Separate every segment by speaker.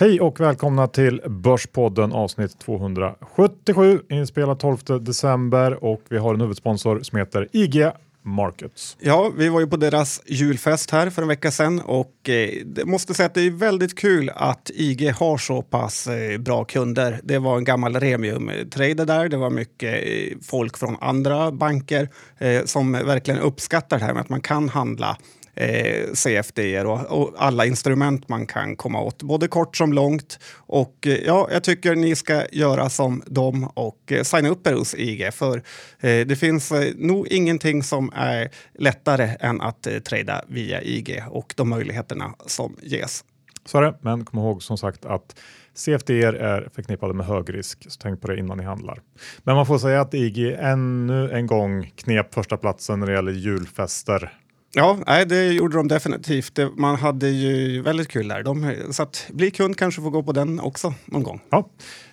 Speaker 1: Hej och välkomna till Börspodden avsnitt 277 inspelad 12 december och vi har en huvudsponsor som heter IG Markets.
Speaker 2: Ja, vi var ju på deras julfest här för en vecka sedan och eh, måste säga att det är väldigt kul att IG har så pass eh, bra kunder. Det var en gammal Remium-trader där. Det var mycket eh, folk från andra banker eh, som verkligen uppskattar det här med att man kan handla eh, CFD och, och, alla instrument man kan komma åt, både kort som långt. Och eh, ja, jag tycker ni ska göra som dem och eh, signa upp er hos IG, för eh, det finns eh, nog ingenting som är lättare än att eh, trada via IG och de möjligheterna som ges.
Speaker 1: Så är det, men kom ihåg som sagt att CFD är förknippade med hög risk, så tänk på det innan ni handlar. Men man får säga att IG ännu en gång knep första platsen när det gäller julfester
Speaker 2: Ja, nej, det gjorde de definitivt. Man hade ju väldigt kul där. De, så att bli kund kanske får gå på den också någon gång.
Speaker 1: Ja.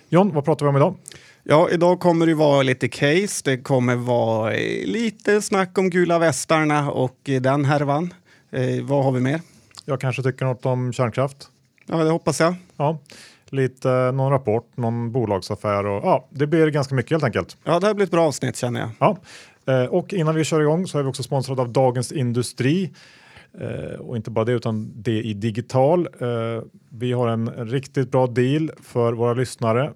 Speaker 1: John, vad pratar vi om idag?
Speaker 2: Ja, idag kommer det vara lite case. Det kommer vara lite snack om gula västarna och den härvan. Eh, vad har vi mer?
Speaker 1: Jag kanske tycker något om kärnkraft.
Speaker 2: Ja, det hoppas jag.
Speaker 1: Ja, lite någon rapport, någon bolagsaffär och ja, det blir ganska mycket helt enkelt.
Speaker 2: Ja, det här blir ett bra avsnitt känner jag.
Speaker 1: Ja, Eh, Eh, och innan vi kör igång så är vi också sponsrade av Dagens Industri. Eh, och inte bara det utan det i digital. Eh, vi har en riktigt bra deal för våra lyssnare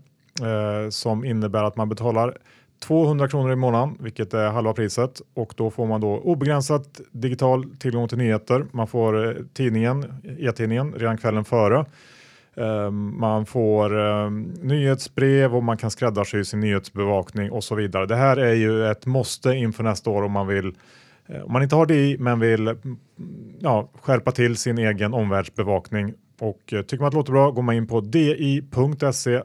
Speaker 1: som innebär att man betalar 200 kronor i månaden, vilket är halva priset och då får man då obegränsat digital tillgång till nyheter. Man får tidningen, e-tidningen redan kvällen före man får um, nyhetsbrev och man kan skräddarsy sin nyhetsbevakning och så vidare. Det här är ju ett måste inför nästa år om man vill uh, om man inte har det i men vill mm, ja, skärpa till sin egen omvärldsbevakning och uh, tycker man att det låter bra går man in på di.se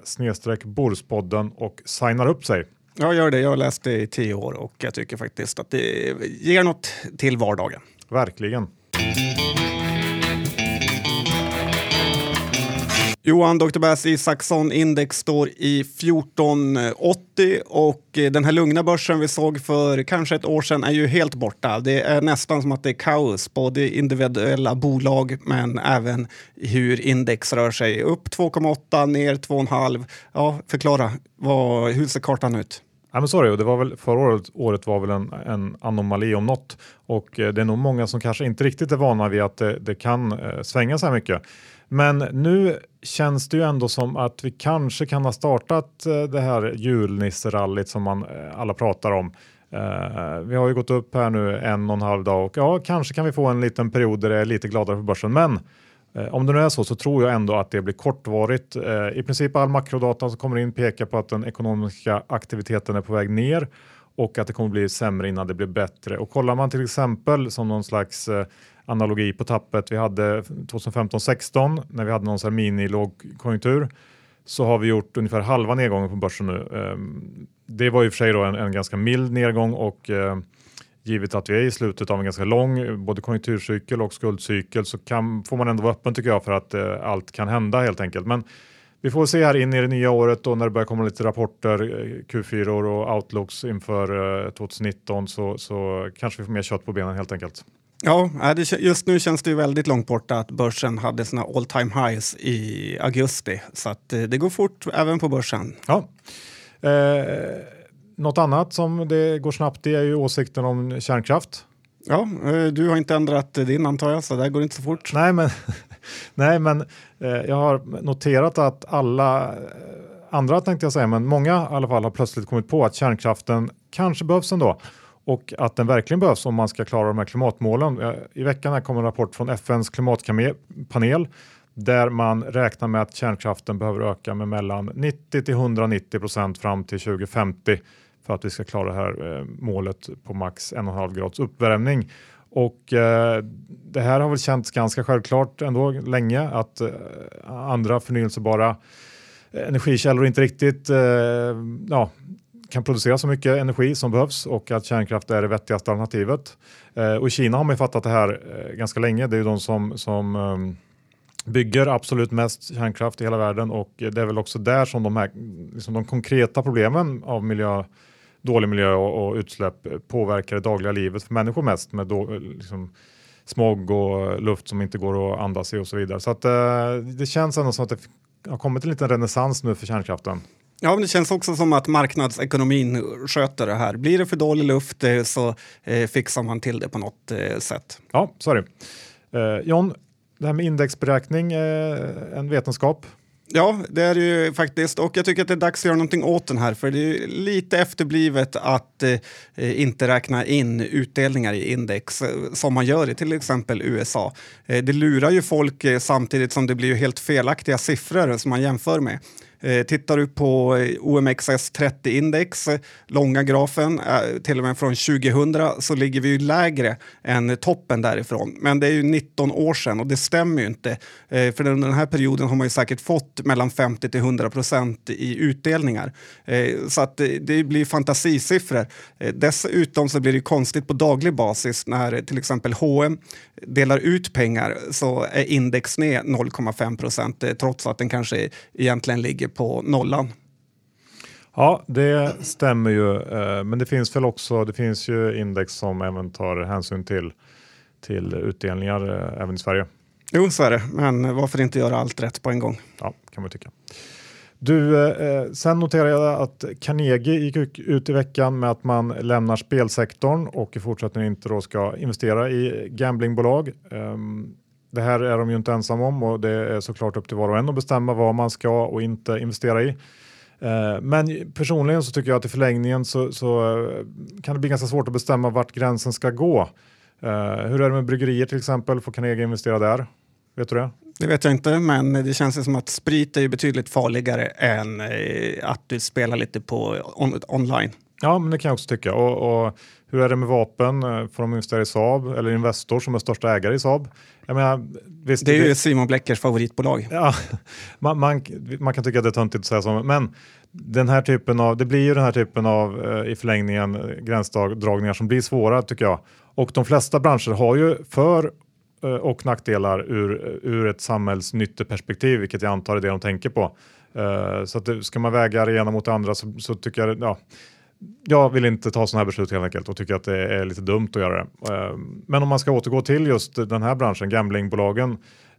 Speaker 1: borspodden och signar upp sig.
Speaker 2: Ja, gör det. Jag har läst det i tio år och jag tycker faktiskt att det ger något till vardagen.
Speaker 1: Verkligen.
Speaker 2: Johan, Dr. Bass Isaksson, index står i 1480 och eh, den här lugna börsen vi såg för kanske ett år sedan är ju helt borta. Det är nästan som att det är kaos, både individuella bolag men även hur index rör sig. Upp 2,8, ner 2,5. Ja, förklara, vad, hur ser kartan ut?
Speaker 1: Ja, men det, var väl, förra året, året var väl en, en anomali om något och eh, det är nog många som kanske inte riktigt är vana vid att det, det kan eh, svänga så här mycket. Men nu känns det ju ändå som att vi kanske kan ha startat eh, det här julnisserallyt som man eh, alla pratar om. Uh, vi har ju gått upp här nu en och en halv dag och ja, kanske kan vi få en liten period där det är lite gladare på börsen. Men uh, om det nu är så så tror jag ändå att det blir kortvarigt. Uh, I princip all makrodata som kommer in pekar på att den ekonomiska aktiviteten är på väg ner och att det kommer bli sämre innan det blir bättre. Och kollar man till exempel som någon slags analogi på tappet vi hade 2015-16 när vi hade någon så mini-lågkonjunktur så har vi gjort ungefär halva nedgången på börsen nu. Ehm, det var i och för sig då en, en ganska mild nedgång och ehm, givet att vi är i slutet av en ganska lång både konjunkturcykel och skuldcykel så kan, får man ändå vara öppen tycker jag för att eh, allt kan hända helt enkelt. Men vi får se här in i det nya året och när det börjar komma lite rapporter, eh, Q4 och outlooks inför eh, 2019 så, så kanske vi får mer kött på benen helt enkelt.
Speaker 2: Ja, just nu känns det ju väldigt långt borta att börsen hade sina all time highs i augusti. Så att eh, det går fort även på börsen.
Speaker 1: Ja. Eh, något annat som det går snabbt i är ju åsikten om kärnkraft.
Speaker 2: Ja, eh, du har inte ändrat din antar jag, så det går inte så fort.
Speaker 1: Nej, men, nej, men eh, jag har noterat att alla eh, andra tänkte jag säga, men många i alla fall har plötsligt kommit på att kärnkraften kanske behövs ändå och att den verkligen behövs om man ska klara de här klimatmålen. Eh, I veckan här kom en rapport från FNs klimatpanel där man räknar med att kärnkraften behöver öka med mellan 90 till 190 procent fram till 2050 för att vi ska klara det här eh, målet på max 1,5 grads uppvärmning. Och eh, det här har väl känts ganska självklart ändå länge att eh, andra förnyelsebara eh, energikällor inte riktigt eh, ja, kan producera så mycket energi som behövs och att kärnkraft är det vettigaste alternativet. Eh, och i Kina har man fattat det här eh, ganska länge. Det är ju de som, som ehm, bygger absolut mest kärnkraft i hela världen och det är väl också där som de, här, liksom de konkreta problemen av miljö, dålig miljö och, och utsläpp påverkar det dagliga livet för människor mest med då, eh, liksom, smog och luft som inte går att andas i och så vidare. Så att, eh, det känns ändå som att det har kommit en liten renässans nu för kärnkraften.
Speaker 2: Ja, men det känns också som att marknadsekonomin sköter det här. Blir det för dålig luft eh, så eh, fixar man till det på något eh, sätt.
Speaker 1: Ja, så är det. Eh, John, det här med indexberäkning en vetenskap.
Speaker 2: Ja, det är det ju faktiskt. Och jag tycker att det är dags att göra någonting åt den här. För det är lite efterblivet att eh, inte räkna in utdelningar i index eh, som man gör i till exempel USA. Eh, det lurar ju folk samtidigt som det blir helt felaktiga siffror som man jämför med. Eh, tittar du på eh, OMXS30-index, eh, långa grafen, till och med från 2000, så ligger vi ju lägre än toppen därifrån. Men det är ju 19 år sedan och det stämmer ju inte. För under den här perioden har man ju säkert fått mellan 50 till 100 procent i utdelningar. Så att det blir fantasisiffror. Dessutom så blir det konstigt på daglig basis när till exempel H&M delar ut pengar så är index ner 0,5 procent trots att den kanske egentligen ligger på nollan.
Speaker 1: Ja, det stämmer ju. Eh, men det finns väl också, det finns ju index som även tar hänsyn till, till utdelningar eh, även i Sverige.
Speaker 2: Jo, så är det. Men varför inte göra allt rätt på en gång?
Speaker 1: Ja, kan man tycka. Du, eh, sen noterar jag att Carnegie gick ut i veckan med att man lämnar spelsektorn och i fortsättningen inte då ska investera i gamblingbolag. Um, det här är de ju inte ensamma om och det är såklart upp till var och en att bestämma vad man ska och inte investera i. Eh, men personligen så tycker jag att i förlängningen så, så, eh, kan det bli ganska svårt att bestämma vart gränsen ska gå. Eh, hur är det med bryggerier till exempel? Får Carnegie investera där? Vet du det?
Speaker 2: Det vet jag inte, men det känns som att sprit är betydligt farligare än att du spelar lite på on online.
Speaker 1: Ja, men det kan jag också tycka. Och, och hur är det med vapen? Får de investera i Saab eller Investor som är största ägare i Saab?
Speaker 2: Menar, visst, det är ju Simon Bleckers favoritbolag.
Speaker 1: Ja, man, man, man, kan tycka att det är töntigt att säga så, men den här typen av, det blir ju den här typen av eh, i förlängningen gränsdragningar som blir svåra tycker jag. Och de flesta branscher har ju för eh, och nackdelar ur, ur ett samhällsnytteperspektiv, vilket jag antar är det de tänker på. Så att det, ska man väga det ena mot det andra så, så tycker jag, ja, jag vill inte ta sådana här beslut helt enkelt och tycker att det är lite dumt att göra det. Eh, men om man ska återgå till just den här branschen, gamblingbolagen,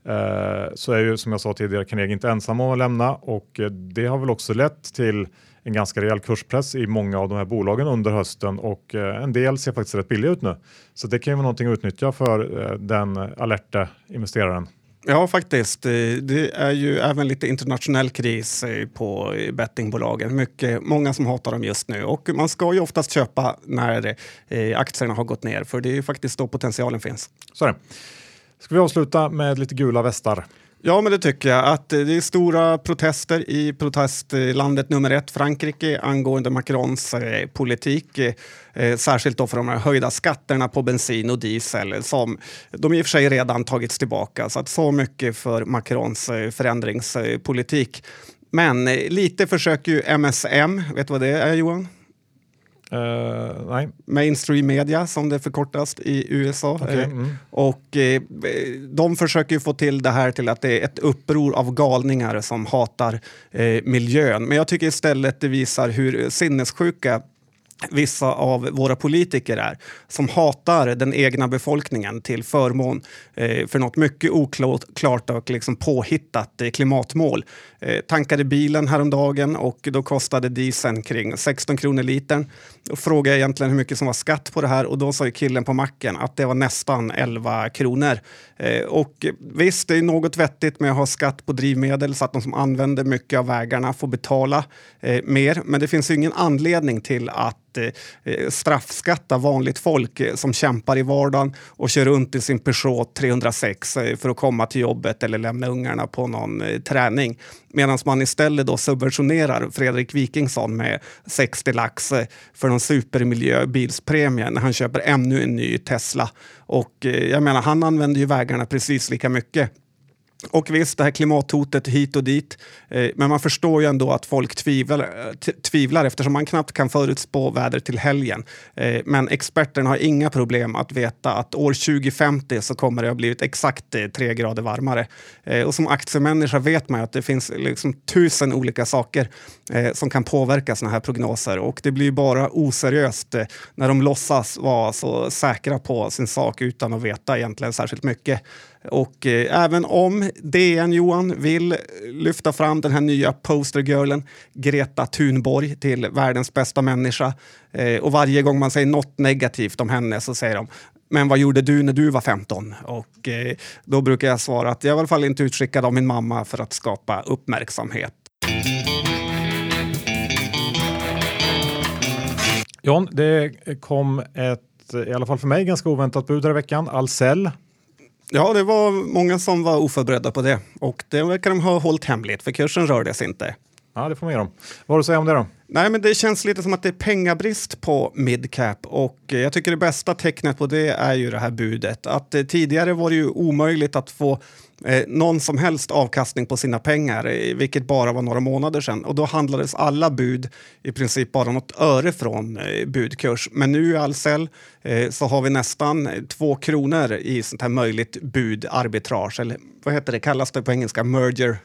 Speaker 1: eh, så är ju som jag sa tidigare Carnegie inte ensam om att lämna och eh, det har väl också lett till en ganska rejäl kurspress i många av de här bolagen under hösten och en del ser faktiskt rätt billiga ut nu. Så det kan ju vara någonting att utnyttja för den alerta investeraren.
Speaker 2: Ja, faktiskt. Eh, det är ju även lite internationell kris eh, på eh, bettingbolagen. Mycket, många som hatar dem just nu. Och man ska ju oftast köpa när aktierna har gått ner, för det är ju faktiskt då potentialen finns.
Speaker 1: Så är det. Ska vi avsluta med lite gula västar?
Speaker 2: Ja, men det tycker jag. Att eh, det är stora protester i protestlandet nummer ett, Frankrike, angående Macrons eh, politik. Eh, eh, särskilt då för de här höjda skatterna på bensin och diesel som de i och för sig redan tagits tillbaka. Så att så mycket för Macrons eh, förändringspolitik. Men eh, lite försöker ju MSM, vet du vad det är Johan?
Speaker 1: Uh, nej.
Speaker 2: Mainstream media som det förkortas i USA.
Speaker 1: Okay, mm.
Speaker 2: Och eh, de försöker få till det här till att det är ett uppror av galningar som hatar eh, miljön. Men jag tycker istället det visar hur sinnessjuka vissa av våra politiker är som hatar den egna befolkningen till förmån eh, för något mycket oklart och liksom påhittat eh, klimatmål. Eh, tankade bilen häromdagen och då kostade dieseln kring 16 kronor litern. Då frågade jag egentligen hur mycket som var skatt på det här och då sa killen på macken att det var nästan 11 kronor. Eh, och visst, det är något vettigt med att ha skatt på drivmedel så att de som använder mycket av vägarna får betala eh, mer. Men det finns ingen anledning till att eh, straffskatta vanligt folk eh, som kämpar i vardagen och kör runt i sin Peugeot 306 eh, för att komma till jobbet eller lämna ungarna på någon eh, träning. Medan man istället då subventionerar Fredrik Wikingsson med 60 lax för någon supermiljöbilspremie när han köper ännu en ny Tesla. Och jag menar, han använder ju vägarna precis lika mycket. Och visst, det här klimathotet hit och dit. Eh, men man förstår ju ändå att folk tvivlar, tvivlar eftersom man knappt kan förutspå väder till helgen. Eh, men experterna har inga problem att veta att år 2050 så kommer det ha blivit exakt eh, tre grader varmare. Eh, och som aktiemänniska vet man ju att det finns liksom tusen olika saker eh, som kan påverka sådana här prognoser. Och det blir bara oseriöst eh, när de låtsas vara så säkra på sin sak utan att veta egentligen särskilt mycket. Och eh, även om DN Johan vill eh, lyfta fram den här nya postergirlen Greta Thunborg till världens bästa människa eh, och varje gång man säger något negativt om henne så säger de men vad gjorde du när du var 15? Och eh, då brukar jag svara att jag var i alla fall inte utskickad av min mamma för att skapa uppmärksamhet.
Speaker 1: John, det kom ett, i alla fall för mig, ganska oväntat bud här i veckan. Ahlsell.
Speaker 2: Ja, det var många som var oförberedda på det och det verkar de ha hållit hemligt för kursen rörde sig inte.
Speaker 1: Ja, det får man ge dem. Vad har du att säga om det då?
Speaker 2: Nej, men det känns lite som att det är pengabrist på midcap och eh, jag tycker det bästa tecknet på det är ju det här budet. Att eh, tidigare var det ju omöjligt att få eh, någon som helst avkastning på sina pengar, eh, vilket bara var några månader sedan. Och då handlades alla bud i princip bara något öre från eh, budkurs. Men nu i Ahlsell eh, så har vi nästan två kronor i sånt här möjligt budarbitrage, eller vad heter det, kallas det på engelska, merger?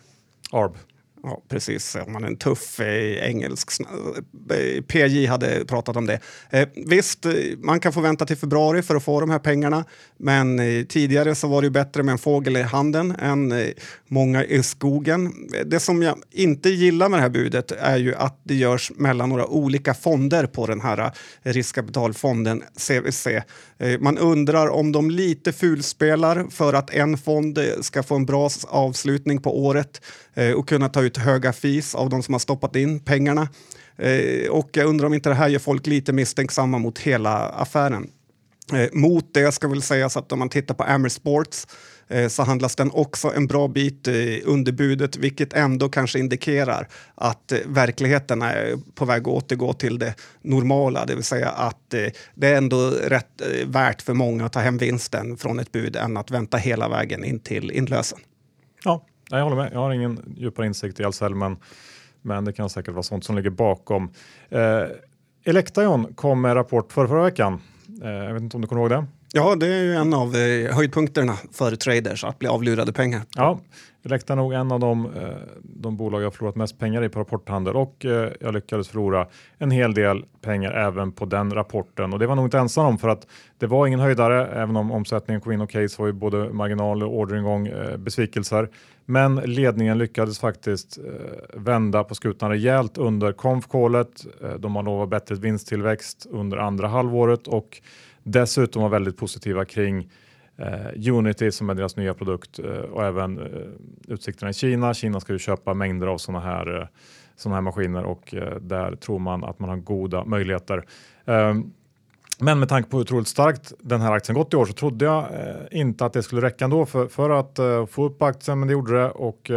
Speaker 1: ARB.
Speaker 2: Ja, precis. Om man är en tuff eh, engelsk... Eh, PJ hade pratat om det. Eh, visst, eh, man kan få vänta till februari för att få de här pengarna. Men eh, tidigare så var det ju bättre med en fågel i handen än eh, många i skogen. Eh, det som jag inte gillar med det här budet är ju att det görs mellan några olika fonder på den här eh, riskkapitalfonden CVC. man undrar om de lite fulspelar för att en fond ska få en bra avslutning på året Eh, och kunna ta ut höga fees av de som har stoppat in pengarna. Eh, och jag undrar om inte det här gör folk lite misstänksamma mot hela affären. Eh, mot det ska väl sägas att om man tittar på Amer Sports eh, så handlas den också en bra bit eh, under budet, vilket ändå kanske indikerar att verkligheten är på väg att återgå till det normala, det vill säga att det är ändå rätt värt för många att ta hem vinsten från ett bud än att vänta hela vägen in till inlösen.
Speaker 1: Ja, jag håller med. Jag har ingen djupare insikt i Ahlsell, men, men det kan säkert vara sånt som ligger bakom. Eh, Electation kom med rapport förra, förra veckan. Eh, jag vet inte om du kommer ihåg det?
Speaker 2: Ja, det är ju en av eh, höjdpunkterna för traders, att bli avlurade pengar.
Speaker 1: Ja, Elekta är nog en av de, eh, de bolag jag förlorat mest pengar i på rapporthandel och eh, jag lyckades förlora en hel del pengar även på den rapporten och det var nog inte ensam om för att det var ingen höjdare även om omsättningen kom in okej så var ju både marginal och orderingång eh, besvikelser. Men ledningen lyckades faktiskt eh, vända på skutan rejält under konf-callet. Eh, de har lovat bättre vinsttillväxt under andra halvåret och dessutom var väldigt positiva kring eh, Unity som är deras nya produkt eh, och även eh, utsikterna i Kina. Kina ska ju köpa mängder av sådana här, eh, såna här maskiner och eh, där tror man att man har goda möjligheter. Ehm, men med tanke på hur otroligt starkt den här aktien gått i år så trodde jag eh, inte att det skulle räcka ändå för, för att få upp aktien, men det gjorde det. Och,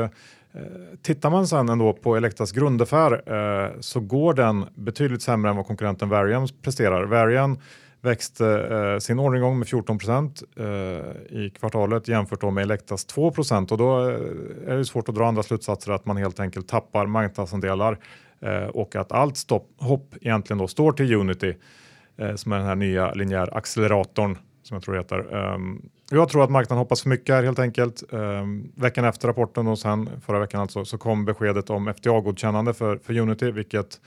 Speaker 1: Tittar man sen ändå på Elektras grundaffär så går den betydligt sämre än vad konkurrenten Varian presterar. Varian växte eh, sin orderingång med 14 procent eh, i kvartalet jämfört med Elektas 2 procent och då eh, är det svårt att dra andra slutsatser att man helt enkelt tappar marknadsandelar eh, och att allt stopp, hopp egentligen då står till Unity eh, som är den här nya linjär acceleratorn som jag tror det heter. Um, jag tror att marknaden hoppas för mycket här helt enkelt. Um, veckan efter rapporten och sen förra veckan alltså så kom beskedet om FDA-godkännande för, för Unity vilket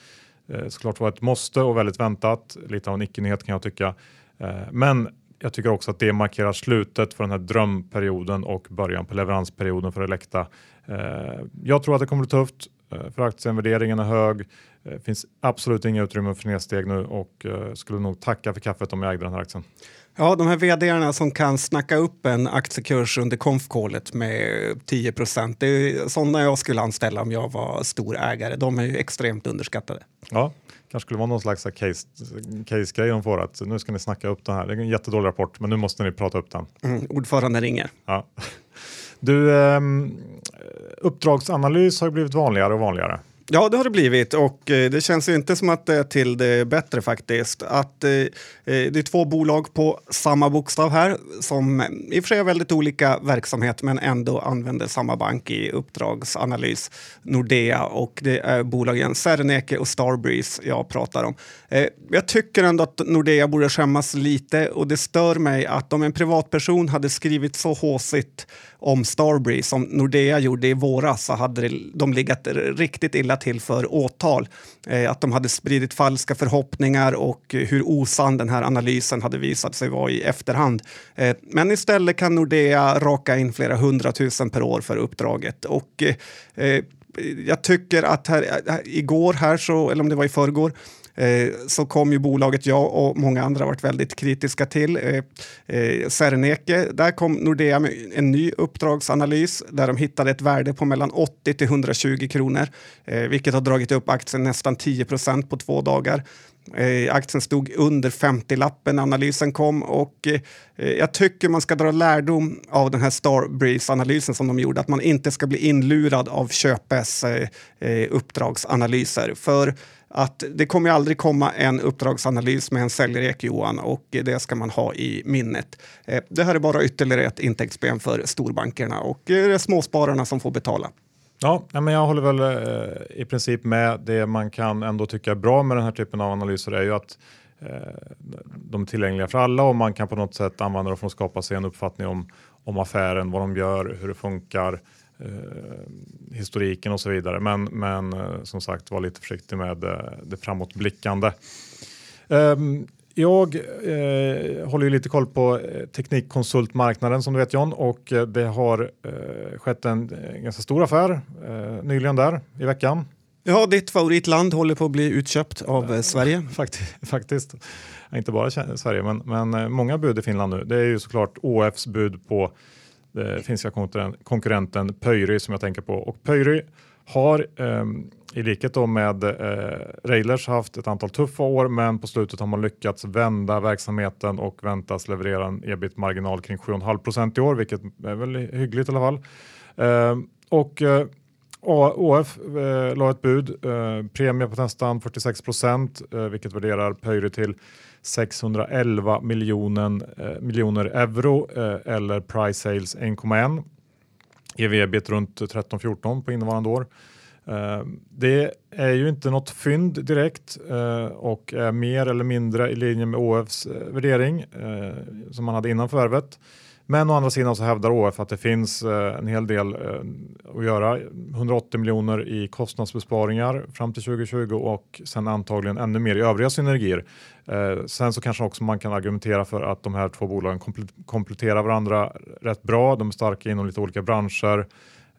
Speaker 1: Eh, såklart var ett måste och väldigt väntat. Lite av en icke-nyhet kan jag tycka. Eh, men jag tycker också att det markerar slutet för den här drömperioden och början på leveransperioden för Elekta. Eh, jag tror att det kommer bli tufft för aktien. Värderingen är hög. Det finns absolut inga utrymme för nedsteg nu och skulle nog tacka för kaffet om jag ägde den här aktien.
Speaker 2: Ja, de här vdarna som kan snacka upp en aktiekurs under konfkålet med 10 procent. Det är sådana jag skulle anställa om jag var stor ägare. De är ju extremt underskattade.
Speaker 1: Ja, kanske skulle vara någon slags case, case-grej de får att nu ska ni snacka upp den här. Det är en jättedålig rapport, men nu måste ni prata upp den.
Speaker 2: Mm, ordförande ringer.
Speaker 1: Ja. Du, eh, uppdragsanalys har blivit vanligare och vanligare.
Speaker 2: Ja, det har det blivit och eh, det känns ju inte som att det är till det bättre faktiskt. Att eh, eh det är två bolag på samma bokstav här som eh, i och för sig har väldigt olika verksamhet men ändå använder samma bank i uppdragsanalys, Nordea och det är bolagen Serneke och Starbreeze jag pratar om. jag tycker ändå att Nordea borde skämmas lite och det stör mig att om en privatperson hade skrivit så håsigt om Starbreeze som Nordea gjorde i våras så hade de legat riktigt illa till för åtal. Eh, att de hade spridit falska förhoppningar och hur osann den här analysen hade visat sig vara i efterhand. Eh, men istället kan Nordea raka in flera hundratusen per år för uppdraget. Och eh, jag tycker att här, igår här, så, eller om det var i förrgår, Eh, så kom ju bolaget jag och många andra varit väldigt kritiska till. Eh, eh, Serneke, där kom Nordea med en ny uppdragsanalys där de hittade ett värde på mellan 80 till 120 kronor, eh, vilket har dragit upp aktien nästan 10 procent på två dagar. Eh, aktien stod under 50-lappen när analysen kom och eh, eh, jag tycker man ska dra lärdom av den här Starbreeze-analysen som de gjorde, att man inte ska bli inlurad av Köpes eh, eh uppdragsanalyser. För att det kommer aldrig komma en uppdragsanalys med en säljrek Johan och det ska man ha i minnet. Eh, det här är bara ytterligare ett intäktsben för storbankerna och eh, det är småspararna som får betala.
Speaker 1: Ja, men jag håller väl eh, i princip med. Det man kan ändå tycka är bra med den här typen av analyser är ju att de är tillgängliga för alla och man kan på något sätt använda dem för att skapa sig en uppfattning om, om affären, vad de gör, hur det funkar, historiken och så vidare. Men, men eh, som sagt, var lite försiktig med eh, det framåtblickande. Um, jag eh, håller ju lite koll på eh, teknikkonsultmarknaden som du vet John och eh, det har eh, skett en, eh, ganska stor affär eh, nyligen där i veckan.
Speaker 2: Ja, ditt favoritland håller på att bli utköpt av eh, Sverige.
Speaker 1: Faktiskt, faktiskt. inte bara Sverige, men, men många bud i Finland nu. Det är ju såklart ÅFs bud på den finska konkurrenten Pöyry som jag tänker på och Pöyry har eh, i likhet med eh, Railers haft ett antal tuffa år men på slutet har man lyckats vända verksamheten och väntas leverera en ebit-marginal kring 7,5 procent i år, vilket är väl hyggligt i alla fall. Eh, och eh, ÅF eh, la ett bud, eh, premie på nästan 46 procent, eh, vilket värderar Pöyry till 611 miljoner, eh, miljoner euro eh, eller price sales 1,1. EV-ebit runt 13-14 på innevarande år. Eh, det är ju inte något fynd direkt eh, och är mer eller mindre i linje med ÅFs eh, värdering eh, som man hade innan förvärvet. Men å andra sidan så hävdar ÅF att det finns eh, en hel del eh, att göra. 180 miljoner i kostnadsbesparingar fram till 2020 och sen antagligen ännu mer i övriga synergier. Eh, sen så kanske också man kan argumentera för att de här två bolagen kompletterar varandra rätt bra. De är starka inom lite olika branscher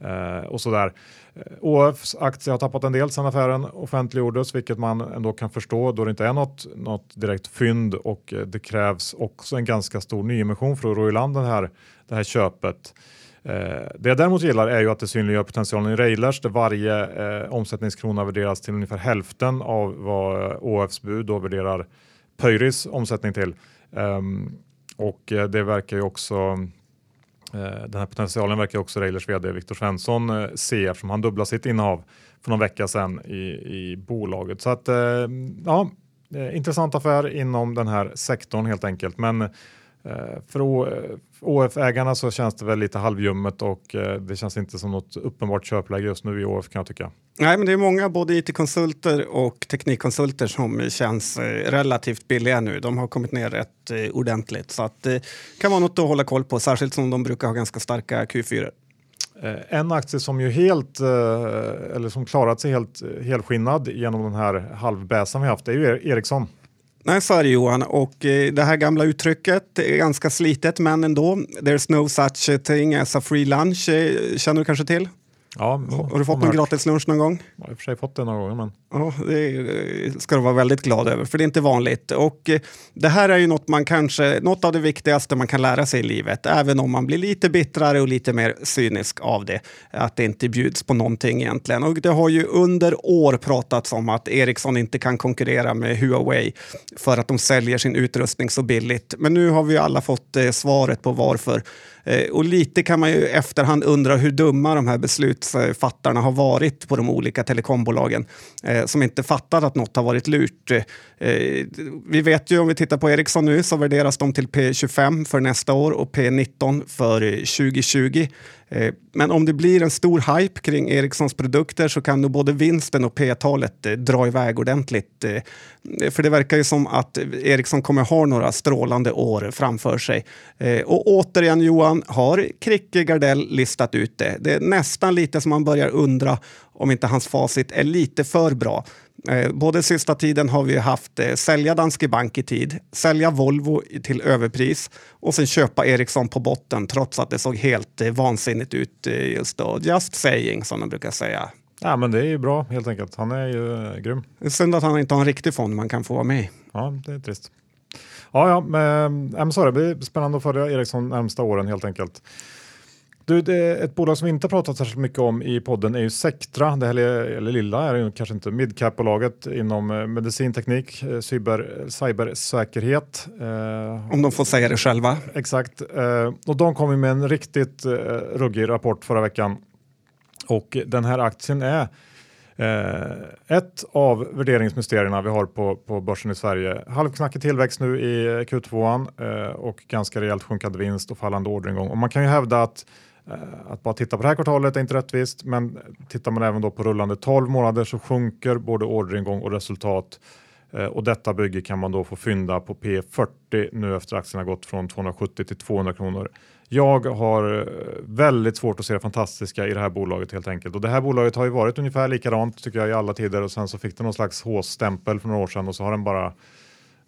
Speaker 1: Eh, och sådär. Eh, ÅFs aktie har tappat en del sedan affären offentliggjordes, vilket man ändå kan förstå då det inte är något, något direkt fynd och eh, det krävs också en ganska stor nyemission för att ro i land den här, det här köpet. Eh, det jag däremot gillar är ju att det synliggör potentialen i Railers där varje eh, omsättningskrona värderas till ungefär hälften av vad ÅFs bud då värderar Pöyris omsättning till. Um, och det verkar ju också Eh, den här potentialen verkar också Railers vd Viktor Svensson eh, se eftersom han dubblar sitt innehav för någon vecka sedan i, i bolaget. Så att eh, ja, intressant affär inom den här sektorn helt enkelt. Men för ÅF-ägarna så känns det väl lite halvljummet och det känns inte som något uppenbart köpläge just nu i ÅF kan jag tycka.
Speaker 2: Nej, men det är många både it-konsulter och teknikkonsulter som känns eh, relativt billiga nu. De har kommit ner rätt eh, ordentligt så att det eh, kan vara något att hålla koll på, särskilt som de brukar ha ganska starka Q4.
Speaker 1: En aktie som ju helt, eller som klarat sig helt helskinnad genom den här halvbäsan vi haft är ju Ericsson.
Speaker 2: Nej, så är det Johan. Och eh, det här gamla uttrycket är ganska slitet, men ändå. There's no such thing as a free lunch. Eh, känner du kanske till?
Speaker 1: Ja,
Speaker 2: har du fått någon gratis lunch någon gång?
Speaker 1: Jag har i och för sig fått det några gånger. Men...
Speaker 2: Ja, det ska du vara väldigt glad över, för det är inte vanligt. Och eh, det här är ju något, man kanske, något av det viktigaste man kan lära sig i livet, även om man blir lite bittrare och lite mer cynisk av det. Att det inte bjuds på någonting egentligen. Och det har ju under år pratats om att Ericsson inte kan konkurrera med Huawei för att de säljer sin utrustning så billigt. Men nu har vi alla fått eh, svaret på varför. Eh, och lite kan man ju efterhand undra hur dumma de här beslutsfattarna eh, har varit på de olika telekombolagen eh, som inte fattat att något har varit lurt. Eh, vi vet ju om vi tittar på Ericsson nu så värderas de till P25 för nästa år och P19 för 2020. Eh, men om det blir en stor hype kring Ericssons produkter så kan nog både vinsten och P-talet eh, dra iväg ordentligt. Eh, för det verkar ju som att Ericsson kommer ha några strålande år framför sig. Och återigen Johan, har Kricke Gardell listat ut det? Det är nästan lite som man börjar undra om inte hans facit är lite för bra. Eh, både sista tiden har vi haft eh, sälja Danske Bank i tid, sälja Volvo till överpris och sen köpa Ericsson på botten trots att det såg helt eh, vansinnigt ut just då. Just saying som de brukar säga.
Speaker 1: Ja, men det är ju bra helt enkelt. Han är ju grym.
Speaker 2: Synd att han inte har en riktig fond man kan få vara med i.
Speaker 1: Ja, det är trist. Ja, ja, men, det blir spännande att följa Ericsson närmsta åren helt enkelt. Du, ett bolag som vi inte pratat särskilt mycket om i podden är ju Sectra. Det här eller lilla är det kanske inte. Midcap-bolaget inom eh, medicinteknik, eh, cyber, cybersäkerhet.
Speaker 2: Eh, om de får säga det själva.
Speaker 1: Exakt. Och de kom med en riktigt ruggig rapport förra veckan. Och den här aktien är Eh, ett av värderingsmysterierna vi har på, på börsen i Sverige. Halvknackig tillväxt nu i Q2 eh, och ganska rejält sjunkande vinst och fallande orderingång. Och man kan ju hävda att Eh, att bara titta på det här kvartalet är inte rättvist, men tittar man även då på rullande 12 månader så sjunker både orderingång och resultat. Eh, och detta bygge kan man då få fynda på P40 nu efter aktien har gått från 270 till 200 kronor. Jag har eh, väldigt svårt att se det fantastiska i det här bolaget helt enkelt. Och det här bolaget har ju varit ungefär likadant tycker jag i alla tider och sen så fick det någon slags H-stämpel för några år sedan och så har den bara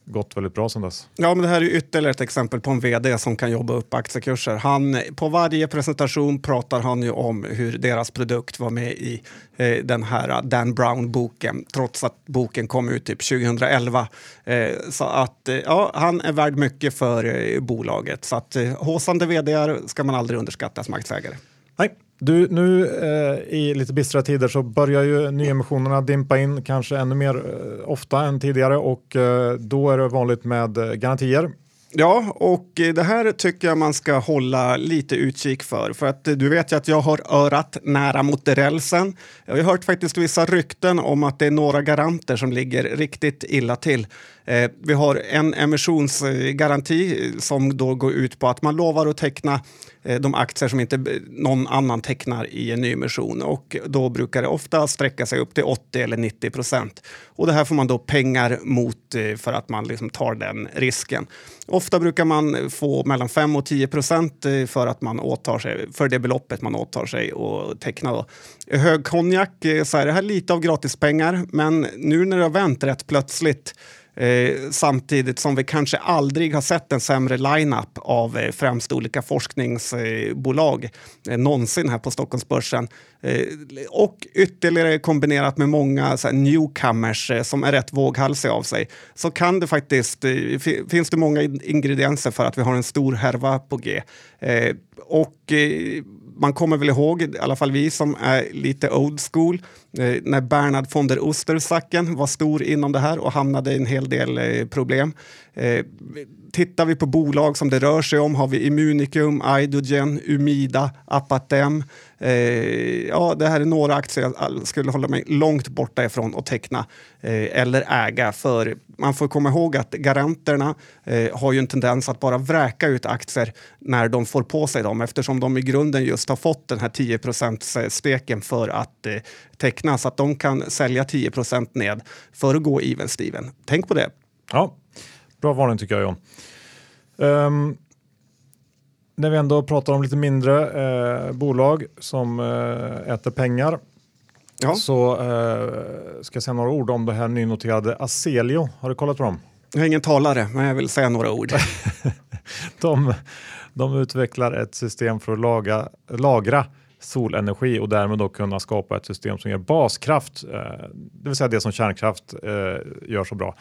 Speaker 1: gått väldigt bra sedan dess.
Speaker 2: Ja, men det här är ytterligare ett exempel på en vd som kan jobba upp aktiekurser. Han, på varje presentation pratar han ju om hur deras produkt var med i eh, den här Dan Brown-boken, trots att boken kom ut typ 2011. Eh, så att eh, ja, han är värd mycket för eh, bolaget. Så att eh, håsande vd ska man aldrig underskatta som aktieägare.
Speaker 1: Nej, du, nu eh, i lite bistra tider så börjar ju nyemissionerna dimpa in kanske ännu mer eh, ofta än tidigare och eh, då är det vanligt med eh, garantier.
Speaker 2: Ja, och eh, det här tycker jag man ska hålla lite utkik för. För att eh, du vet ju att jag har örat nära mot rälsen. Jag har hört faktiskt vissa rykten om att det är några garanter som ligger riktigt illa till. Eh, vi har en emissionsgaranti eh, som då går ut på att man lovar att teckna eh, de aktier som inte någon annan tecknar i en nyemission. Och då brukar det ofta sträcka sig upp till 80 eller 90 procent. Och det här får man då pengar mot eh, för att man liksom tar den risken. Ofta brukar man få mellan 5 och 10 procent eh, för att man åtar sig, för det beloppet man åtar sig att teckna. Då. Hög konjak eh, så är det här lite av gratispengar, men nu när det har vänt rätt plötsligt Eh, samtidigt som vi kanske aldrig har sett en sämre line-up av eh, främst olika forskningsbolag eh, någonsin här på Stockholmsbörsen. Eh, och ytterligare kombinerat med många så här, newcomers eh, som är rätt våghalsiga av sig så kan det faktiskt, eh, finns det många ingredienser för att vi har en stor härva på G. Eh, och eh, man kommer väl ihåg, i alla fall vi som är lite old school, eh, när Bernhard von der Ostersacken var stor inom det här och hamnade i en hel del eh, problem. Eh, tittar vi på bolag som det rör sig om har vi Immunicum, Idogen, Umida, Apatem. Eh, ja, det här är några aktier jag skulle hålla mig långt borta ifrån att teckna eh, eller äga. För man får komma ihåg att garanterna eh, har ju en tendens att bara vräka ut aktier när de får på sig dem eftersom de i grunden just har fått den här 10% steken för att eh, teckna så att de kan sälja 10% ned för att gå even Steven. Tänk på det.
Speaker 1: Ja, Bra varning tycker jag John. Um, när vi ändå pratar om lite mindre eh, bolag som eh, äter pengar ja. så eh, ska jag säga några ord om det här nynoterade Aselio. Har du kollat på dem?
Speaker 2: Jag är ingen talare, men jag vill säga några ord.
Speaker 1: de, de utvecklar ett system för att laga, lagra solenergi och därmed då kunna skapa ett system som ger baskraft, eh, det vill säga det som kärnkraft eh, gör så bra.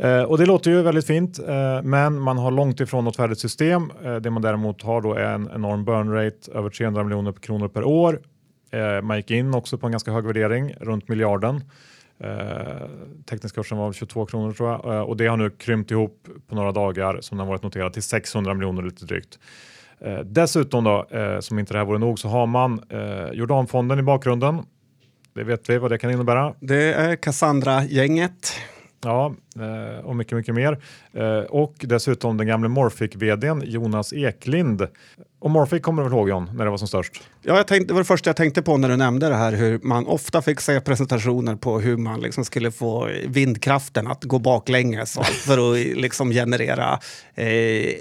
Speaker 1: Eh, och det låter ju väldigt fint, eh, men man har långt ifrån något färdigt system. Eh, det man däremot har då är en enorm burn rate, över 300 miljoner kronor per år. Man gick in också på en ganska hög värdering, runt miljarden. Eh, Teckningskursen var 22 kronor tror jag eh, och det har nu krympt ihop på några dagar som den varit noterad till 600 miljoner lite drygt. Eh, dessutom då, som inte det här vore nog, så har man Jordanfonden i bakgrunden. Det vet vi vad det kan innebära.
Speaker 2: Det är Cassandra-gänget.
Speaker 1: Ja, och mycket, mycket mer. Eh, och dessutom den gamle Morphic-vdn Jonas Eklind. Och Morphic kommer du väl ihåg John, när det var som störst?
Speaker 2: Ja, jag tänkte, det var det första jag tänkte på när du nämnde det här, hur man ofta fick se presentationer på hur man liksom skulle få vindkraften att gå baklänges för att liksom generera eh,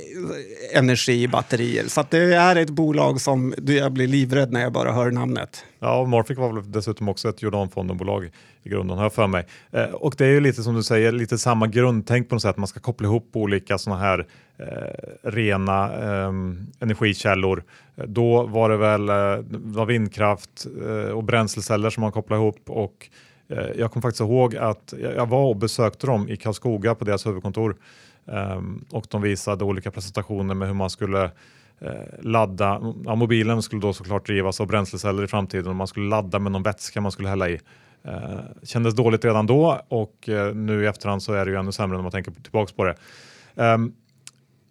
Speaker 2: energi i batterier. Så det är ett bolag som jag blir livrädd när jag bara hör namnet.
Speaker 1: Ja, Morphic var väl dessutom också ett Jordanfondenbolag i grunden, har jag för mig. Eh, och det är ju lite som du säger, lite samma grundtänk på något sätt. Man ska koppla ihop olika sådana här eh, rena eh, energikällor. Då var det väl eh, var vindkraft eh, och bränsleceller som man kopplade ihop och eh, jag kommer faktiskt ihåg att jag var och besökte dem i Karlskoga på deras huvudkontor ehm, och de visade olika presentationer med hur man skulle eh, ladda, ja, mobilen skulle då såklart drivas av bränsleceller i framtiden och man skulle ladda med någon vätska man skulle hälla i. Eh, kändes dåligt redan då och eh, nu i efterhand så är det ju ännu sämre när man tänker tillbaks på det. Um,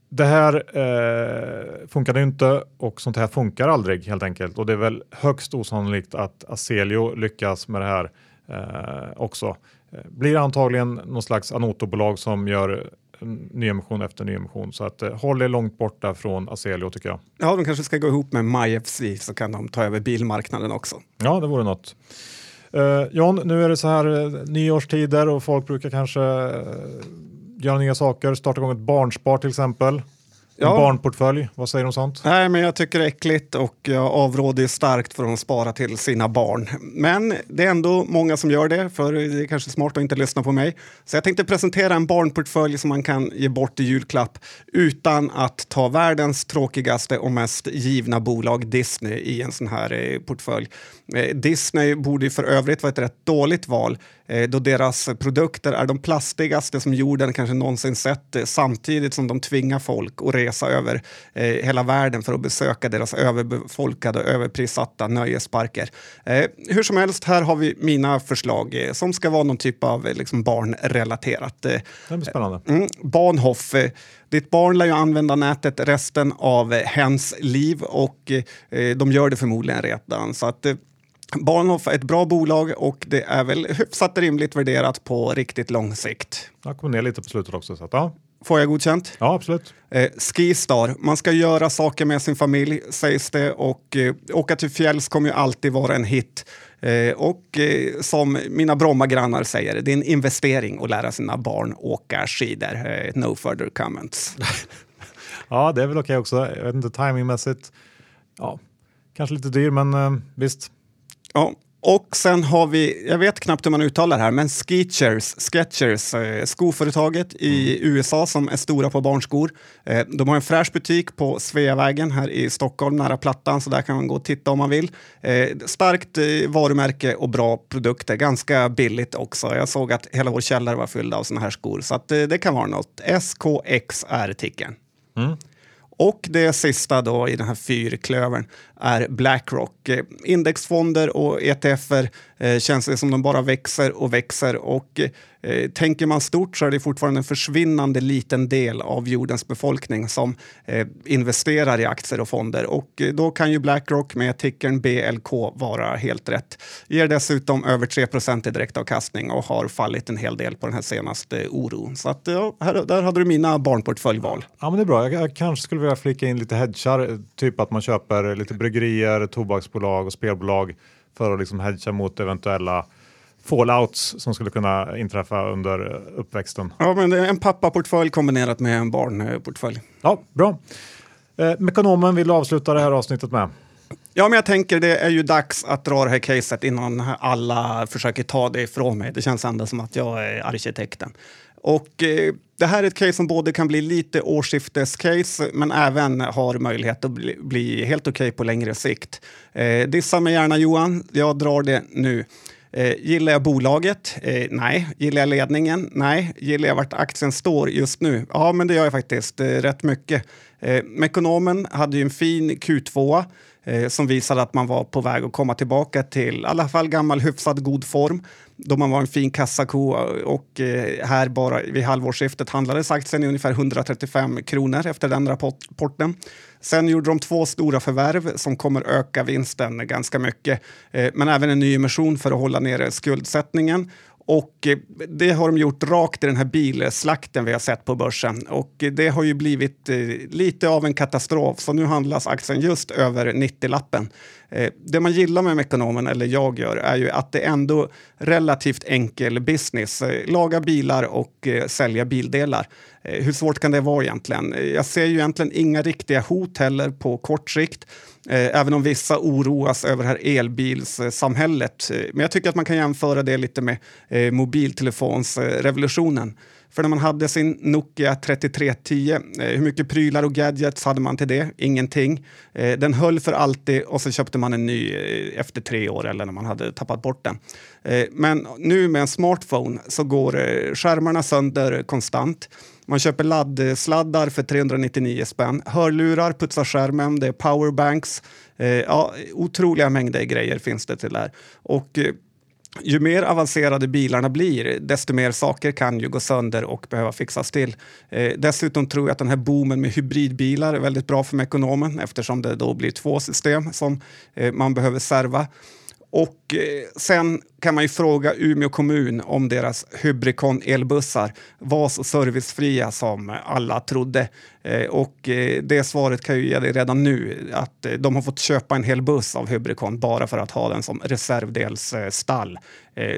Speaker 1: det här eh, funkade inte och sånt här funkar aldrig helt enkelt och det är väl högst osannolikt att Aselio lyckas med det här eh, också. Eh, blir antagligen någon slags Anoto-bolag som gör nyemission efter nyemission. Så att, eh, håll er långt borta från Aselio tycker jag.
Speaker 2: Ja, de kanske ska gå ihop med MyFC så kan de ta över bilmarknaden också.
Speaker 1: Ja, det vore något. Uh, John, nu är det så här uh, nyårstider och folk brukar kanske uh, göra nya saker, starta igång ett barnspar till exempel. Ja. Barnportfölj, vad säger du om sånt?
Speaker 2: Nej, men jag tycker det är äckligt och jag avråder starkt från att spara till sina barn. Men det är ändå många som gör det, för det är kanske smart att inte lyssna på mig. Så jag tänkte presentera en barnportfölj som man kan ge bort i julklapp utan att ta världens tråkigaste och mest givna bolag Disney i en sån här eh, portfölj. Eh, Disney borde för övrigt vara ett rätt dåligt val Eh, då deras produkter är de plastigaste som jorden kanske någonsin sett samtidigt som de tvingar folk att resa över eh, hela världen för att besöka deras överbefolkade och överprissatta nöjesparker. Hur som helst, här har vi mina förslag som ska vara någon typ av liksom, barnrelaterat. Det
Speaker 1: blir spännande.
Speaker 2: Mm, Bahnhof. Ditt barn lär ju använda nätet resten av hens liv och de gör det förmodligen redan. Så att Bahnhof är ett bra bolag och det är väl hyfsat rimligt värderat på riktigt lång sikt.
Speaker 1: Jag kom ner lite på slutet också. Så att, ja.
Speaker 2: Får jag godkänt?
Speaker 1: Ja, absolut.
Speaker 2: Eh, Skistar, man ska göra saker med sin familj sägs det och eh, åka till fjälls kommer ju alltid vara en hit. Eh, och eh, som mina Bromma-grannar säger, det är en investering att lära sina barn åka skidor. Eh, no further comments.
Speaker 1: ja, det är väl okej okay också. Jag vet inte, timingmässigt. Ja, kanske lite dyr, men eh, visst.
Speaker 2: Ja, och sen har vi, jag vet knappt hur man uttalar det här, men Skechers, Skechers eh, skoföretaget i mm. USA som är stora på barnskor. Eh, de har en fräsch butik på Sveavägen här i Stockholm, nära Plattan, så där kan man gå och titta om man vill. Eh, starkt eh, varumärke och bra produkter, ganska billigt också. Jag såg att hela vår källare var fylld av såna här skor, så att, eh, det kan vara något. SKX är artikeln. Mm. Och det sista då i den här fyrklövern är Blackrock. Eh, indexfonder och ETFer eh, känns det som de bara växer och växer och eh, tänker man stort så är det fortfarande en försvinnande liten del av jordens befolkning som eh, investerar i aktier och fonder och eh, då kan ju Blackrock med tickern BLK vara helt rätt. Ger dessutom över 3% i direktavkastning och har fallit en hel del på den här senaste oron. Så att, ja, här, där hade du mina barnportföljval.
Speaker 1: Ja, men det är bra. Jag, jag kanske skulle vilja flika in lite hedgar, eh, typ att man köper lite bryggerier, tobaksbolag och spelbolag för att liksom hedga mot eventuella fallouts som skulle kunna inträffa under uppväxten.
Speaker 2: Ja, men det är en pappaportfölj kombinerat med en barnportfölj.
Speaker 1: Ja, bra. Eh, Mekonomen vill avsluta det här avsnittet med.
Speaker 2: Ja, men jag tänker det är ju dags att dra det här caset innan alla försöker ta det ifrån mig. Det känns ändå som att jag är arkitekten. Och eh, det här är ett case som både kan bli lite årsskiftescase men även har möjlighet att bli, bli helt okej okay på längre sikt. Eh, dissa mig gärna Johan, jag drar det nu. Eh, gillar jag bolaget? Eh, nej. Gillar jag ledningen? Nej. Gillar jag vart aktien står just nu? Ja, men det gör jag faktiskt eh, rätt mycket. Eh, Mekonomen hade ju en fin Q2 eh, som visade att man var på väg att komma tillbaka till i alla fall gammal hyfsad god form då man var en fin kassako och eh, här bara vid halvårsskiftet handlades aktien i ungefär 135 kronor efter den rapporten. Sen gjorde de två stora förvärv som kommer öka vinsten ganska mycket, eh, men även en ny emission för att hålla nere skuldsättningen och eh, det har de gjort rakt i den här bilslakten vi har sett på börsen. Och eh, det har ju blivit eh, lite av en katastrof, så nu handlas aktien just över 90-lappen. Det man gillar med Mekonomen, eller jag gör, är ju att det är ändå relativt enkel business. Laga bilar och sälja bildelar. Hur svårt kan det vara egentligen? Jag ser ju egentligen inga riktiga hot heller på kort sikt. Eh, även om vissa oroas över det här elbilssamhället. Eh, men jag tycker att man kan jämföra det lite med eh, mobiltelefonsrevolutionen. För när man hade sin Nokia 3310, hur mycket prylar och gadgets hade man till det? Ingenting. Den höll för alltid och så köpte man en ny efter tre år eller när man hade tappat bort den. Men nu med en smartphone så går skärmarna sönder konstant. Man köper laddsladdar för 399 spänn. Hörlurar, putsar skärmen, det är powerbanks. Eh, ja, otroliga mängder grejer finns det till där. Och eh, ju mer avancerade bilarna blir, desto mer saker kan ju gå sönder och behöva fixas till. Eh, dessutom tror jag att den här boomen med hybridbilar är väldigt bra för ekonomen eftersom det då blir två system som eh, man behöver serva. Och eh, sen kan man ju fråga Umeå kommun om deras Hybricon elbussar var så servicefria som alla trodde. Eh, och eh, det svaret kan jag ge dig redan nu att de har fått köpa en hel buss av Hybricon bara för att ha den som reservdelsstall.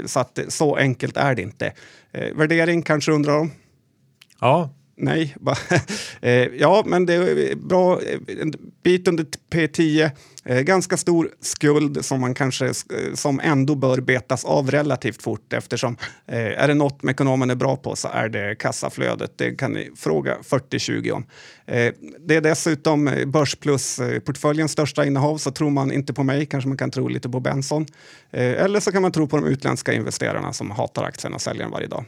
Speaker 2: Så att så enkelt är det inte. Värdering kanske undrar om?
Speaker 1: Ja,
Speaker 2: Nej, eh, ja, men det är bra. Eh, en bit under P10. Eh, ganska stor skuld som, man kanske, eh, som ändå bör betas av relativt fort eftersom eh, är det något ekonomen är bra på så är det kassaflödet. Det kan ni fråga 40-20 om. Eh, det är dessutom eh, Börsplus-portföljens största innehav så tror man inte på mig kanske man kan tro lite på Benson. Eh, eller så kan man tro på de utländska investerarna som hatar aktien och säljer den varje dag.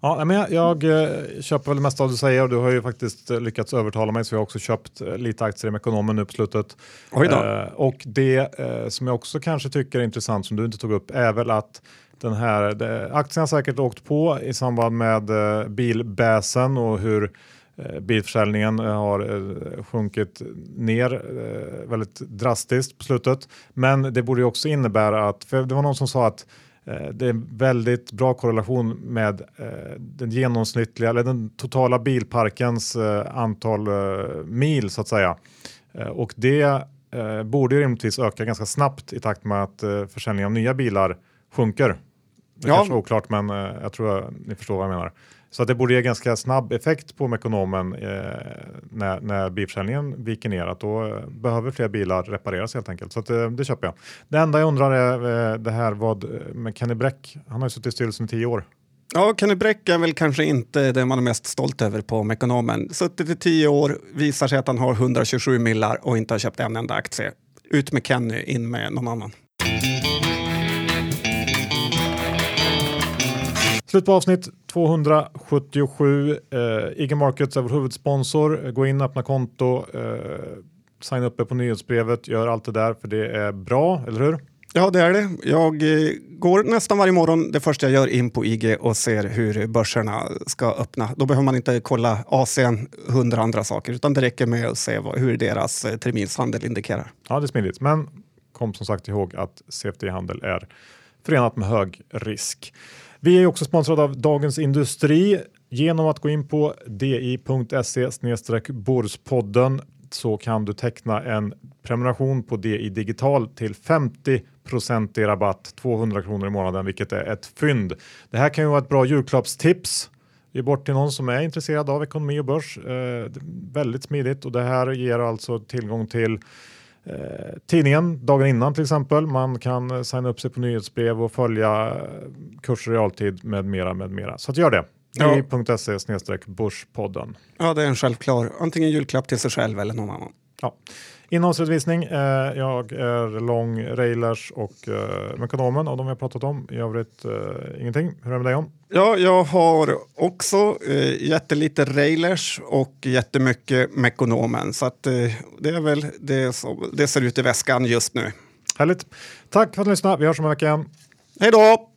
Speaker 1: Ja, men jag, jag köper väl det mesta av det du säger och du har ju faktiskt lyckats övertala mig så jag har också köpt lite aktier i Mekonomen nu på slutet.
Speaker 2: Då.
Speaker 1: Och det eh, som jag också kanske tycker är intressant som du inte tog upp är väl att den här det, aktien har säkert åkt på i samband med eh, bilbäsen och hur eh, bilförsäljningen har eh, sjunkit ner eh, väldigt drastiskt på slutet. Men det borde ju också innebära att, för det var någon som sa att eh, det är väldigt bra korrelation med den genomsnittliga eller den totala bilparkens antal mil så att säga. Och det eh, borde rimligtvis öka ganska snabbt i takt med att eh, försäljningen av nya bilar sjunker. Det ja. kanske är oklart men eh, jag tror ni förstår vad jag menar. Så att det borde ge ganska snabb effekt på Mekonomen eh, när, när bilförsäljningen viker ner. Att då eh, behöver fler bilar repareras helt enkelt. Så att, eh, det köper jag. Det enda jag undrar är eh, det här vad med Kenny Bräck. Han har ju suttit i styrelsen i tio år.
Speaker 2: Ja, Kenny Bräck är väl kanske inte det man är mest stolt över på Mekonomen. Suttit i tio år, visar sig att han har 127 millar och inte har köpt en enda aktie. Ut med Kenny, in med någon annan.
Speaker 1: Slut på avsnitt 277. Eh, IG Markets är vår huvudsponsor. Gå in, öppna konto, eh, signa upp er på nyhetsbrevet, gör allt det där för det är bra, eller hur?
Speaker 2: Ja, det är det. Jag eh, går nästan varje morgon det första jag gör in på IG och ser hur börserna ska öppna. Då behöver man inte kolla Asien, hundra andra saker, utan det räcker med att se vad, hur deras eh, terminshandel indikerar.
Speaker 1: Ja, det är smidigt. Men kom som sagt ihåg att CFD-handel är förenat med hög risk. Vi är också sponsrade av Dagens Industri. Genom att gå in på di.se Borspodden så kan du teckna en prenumeration på DI Digital till 50 i rabatt, 200 kronor i månaden, vilket är ett fynd. Det här kan ju vara ett bra julklappstips. Ge bort till någon som är intresserad av ekonomi och börs. Eh, väldigt smidigt och det här ger alltså tillgång till eh, tidningen dagen innan till exempel. Man kan signa upp sig på nyhetsbrev och följa eh, kurser i realtid med mera med mera. Så att gör det. I.se börspodden.
Speaker 2: Ja, det är en självklar antingen julklapp till sig själv eller någon annan.
Speaker 1: Ja. Innehållsredovisning. Eh, jag är lång Railers och eh, Mekonomen av de jag pratat om. I övrigt eh, ingenting. Hur är det med dig om?
Speaker 2: Ja, jag har också eh, jättelite Railers och jättemycket Mekonomen. Så att, eh, det är väl det som det ser ut i väskan just nu.
Speaker 1: Härligt. Tack för att ni lyssnade. Vi hörs om en vecka igen.
Speaker 2: Hej då!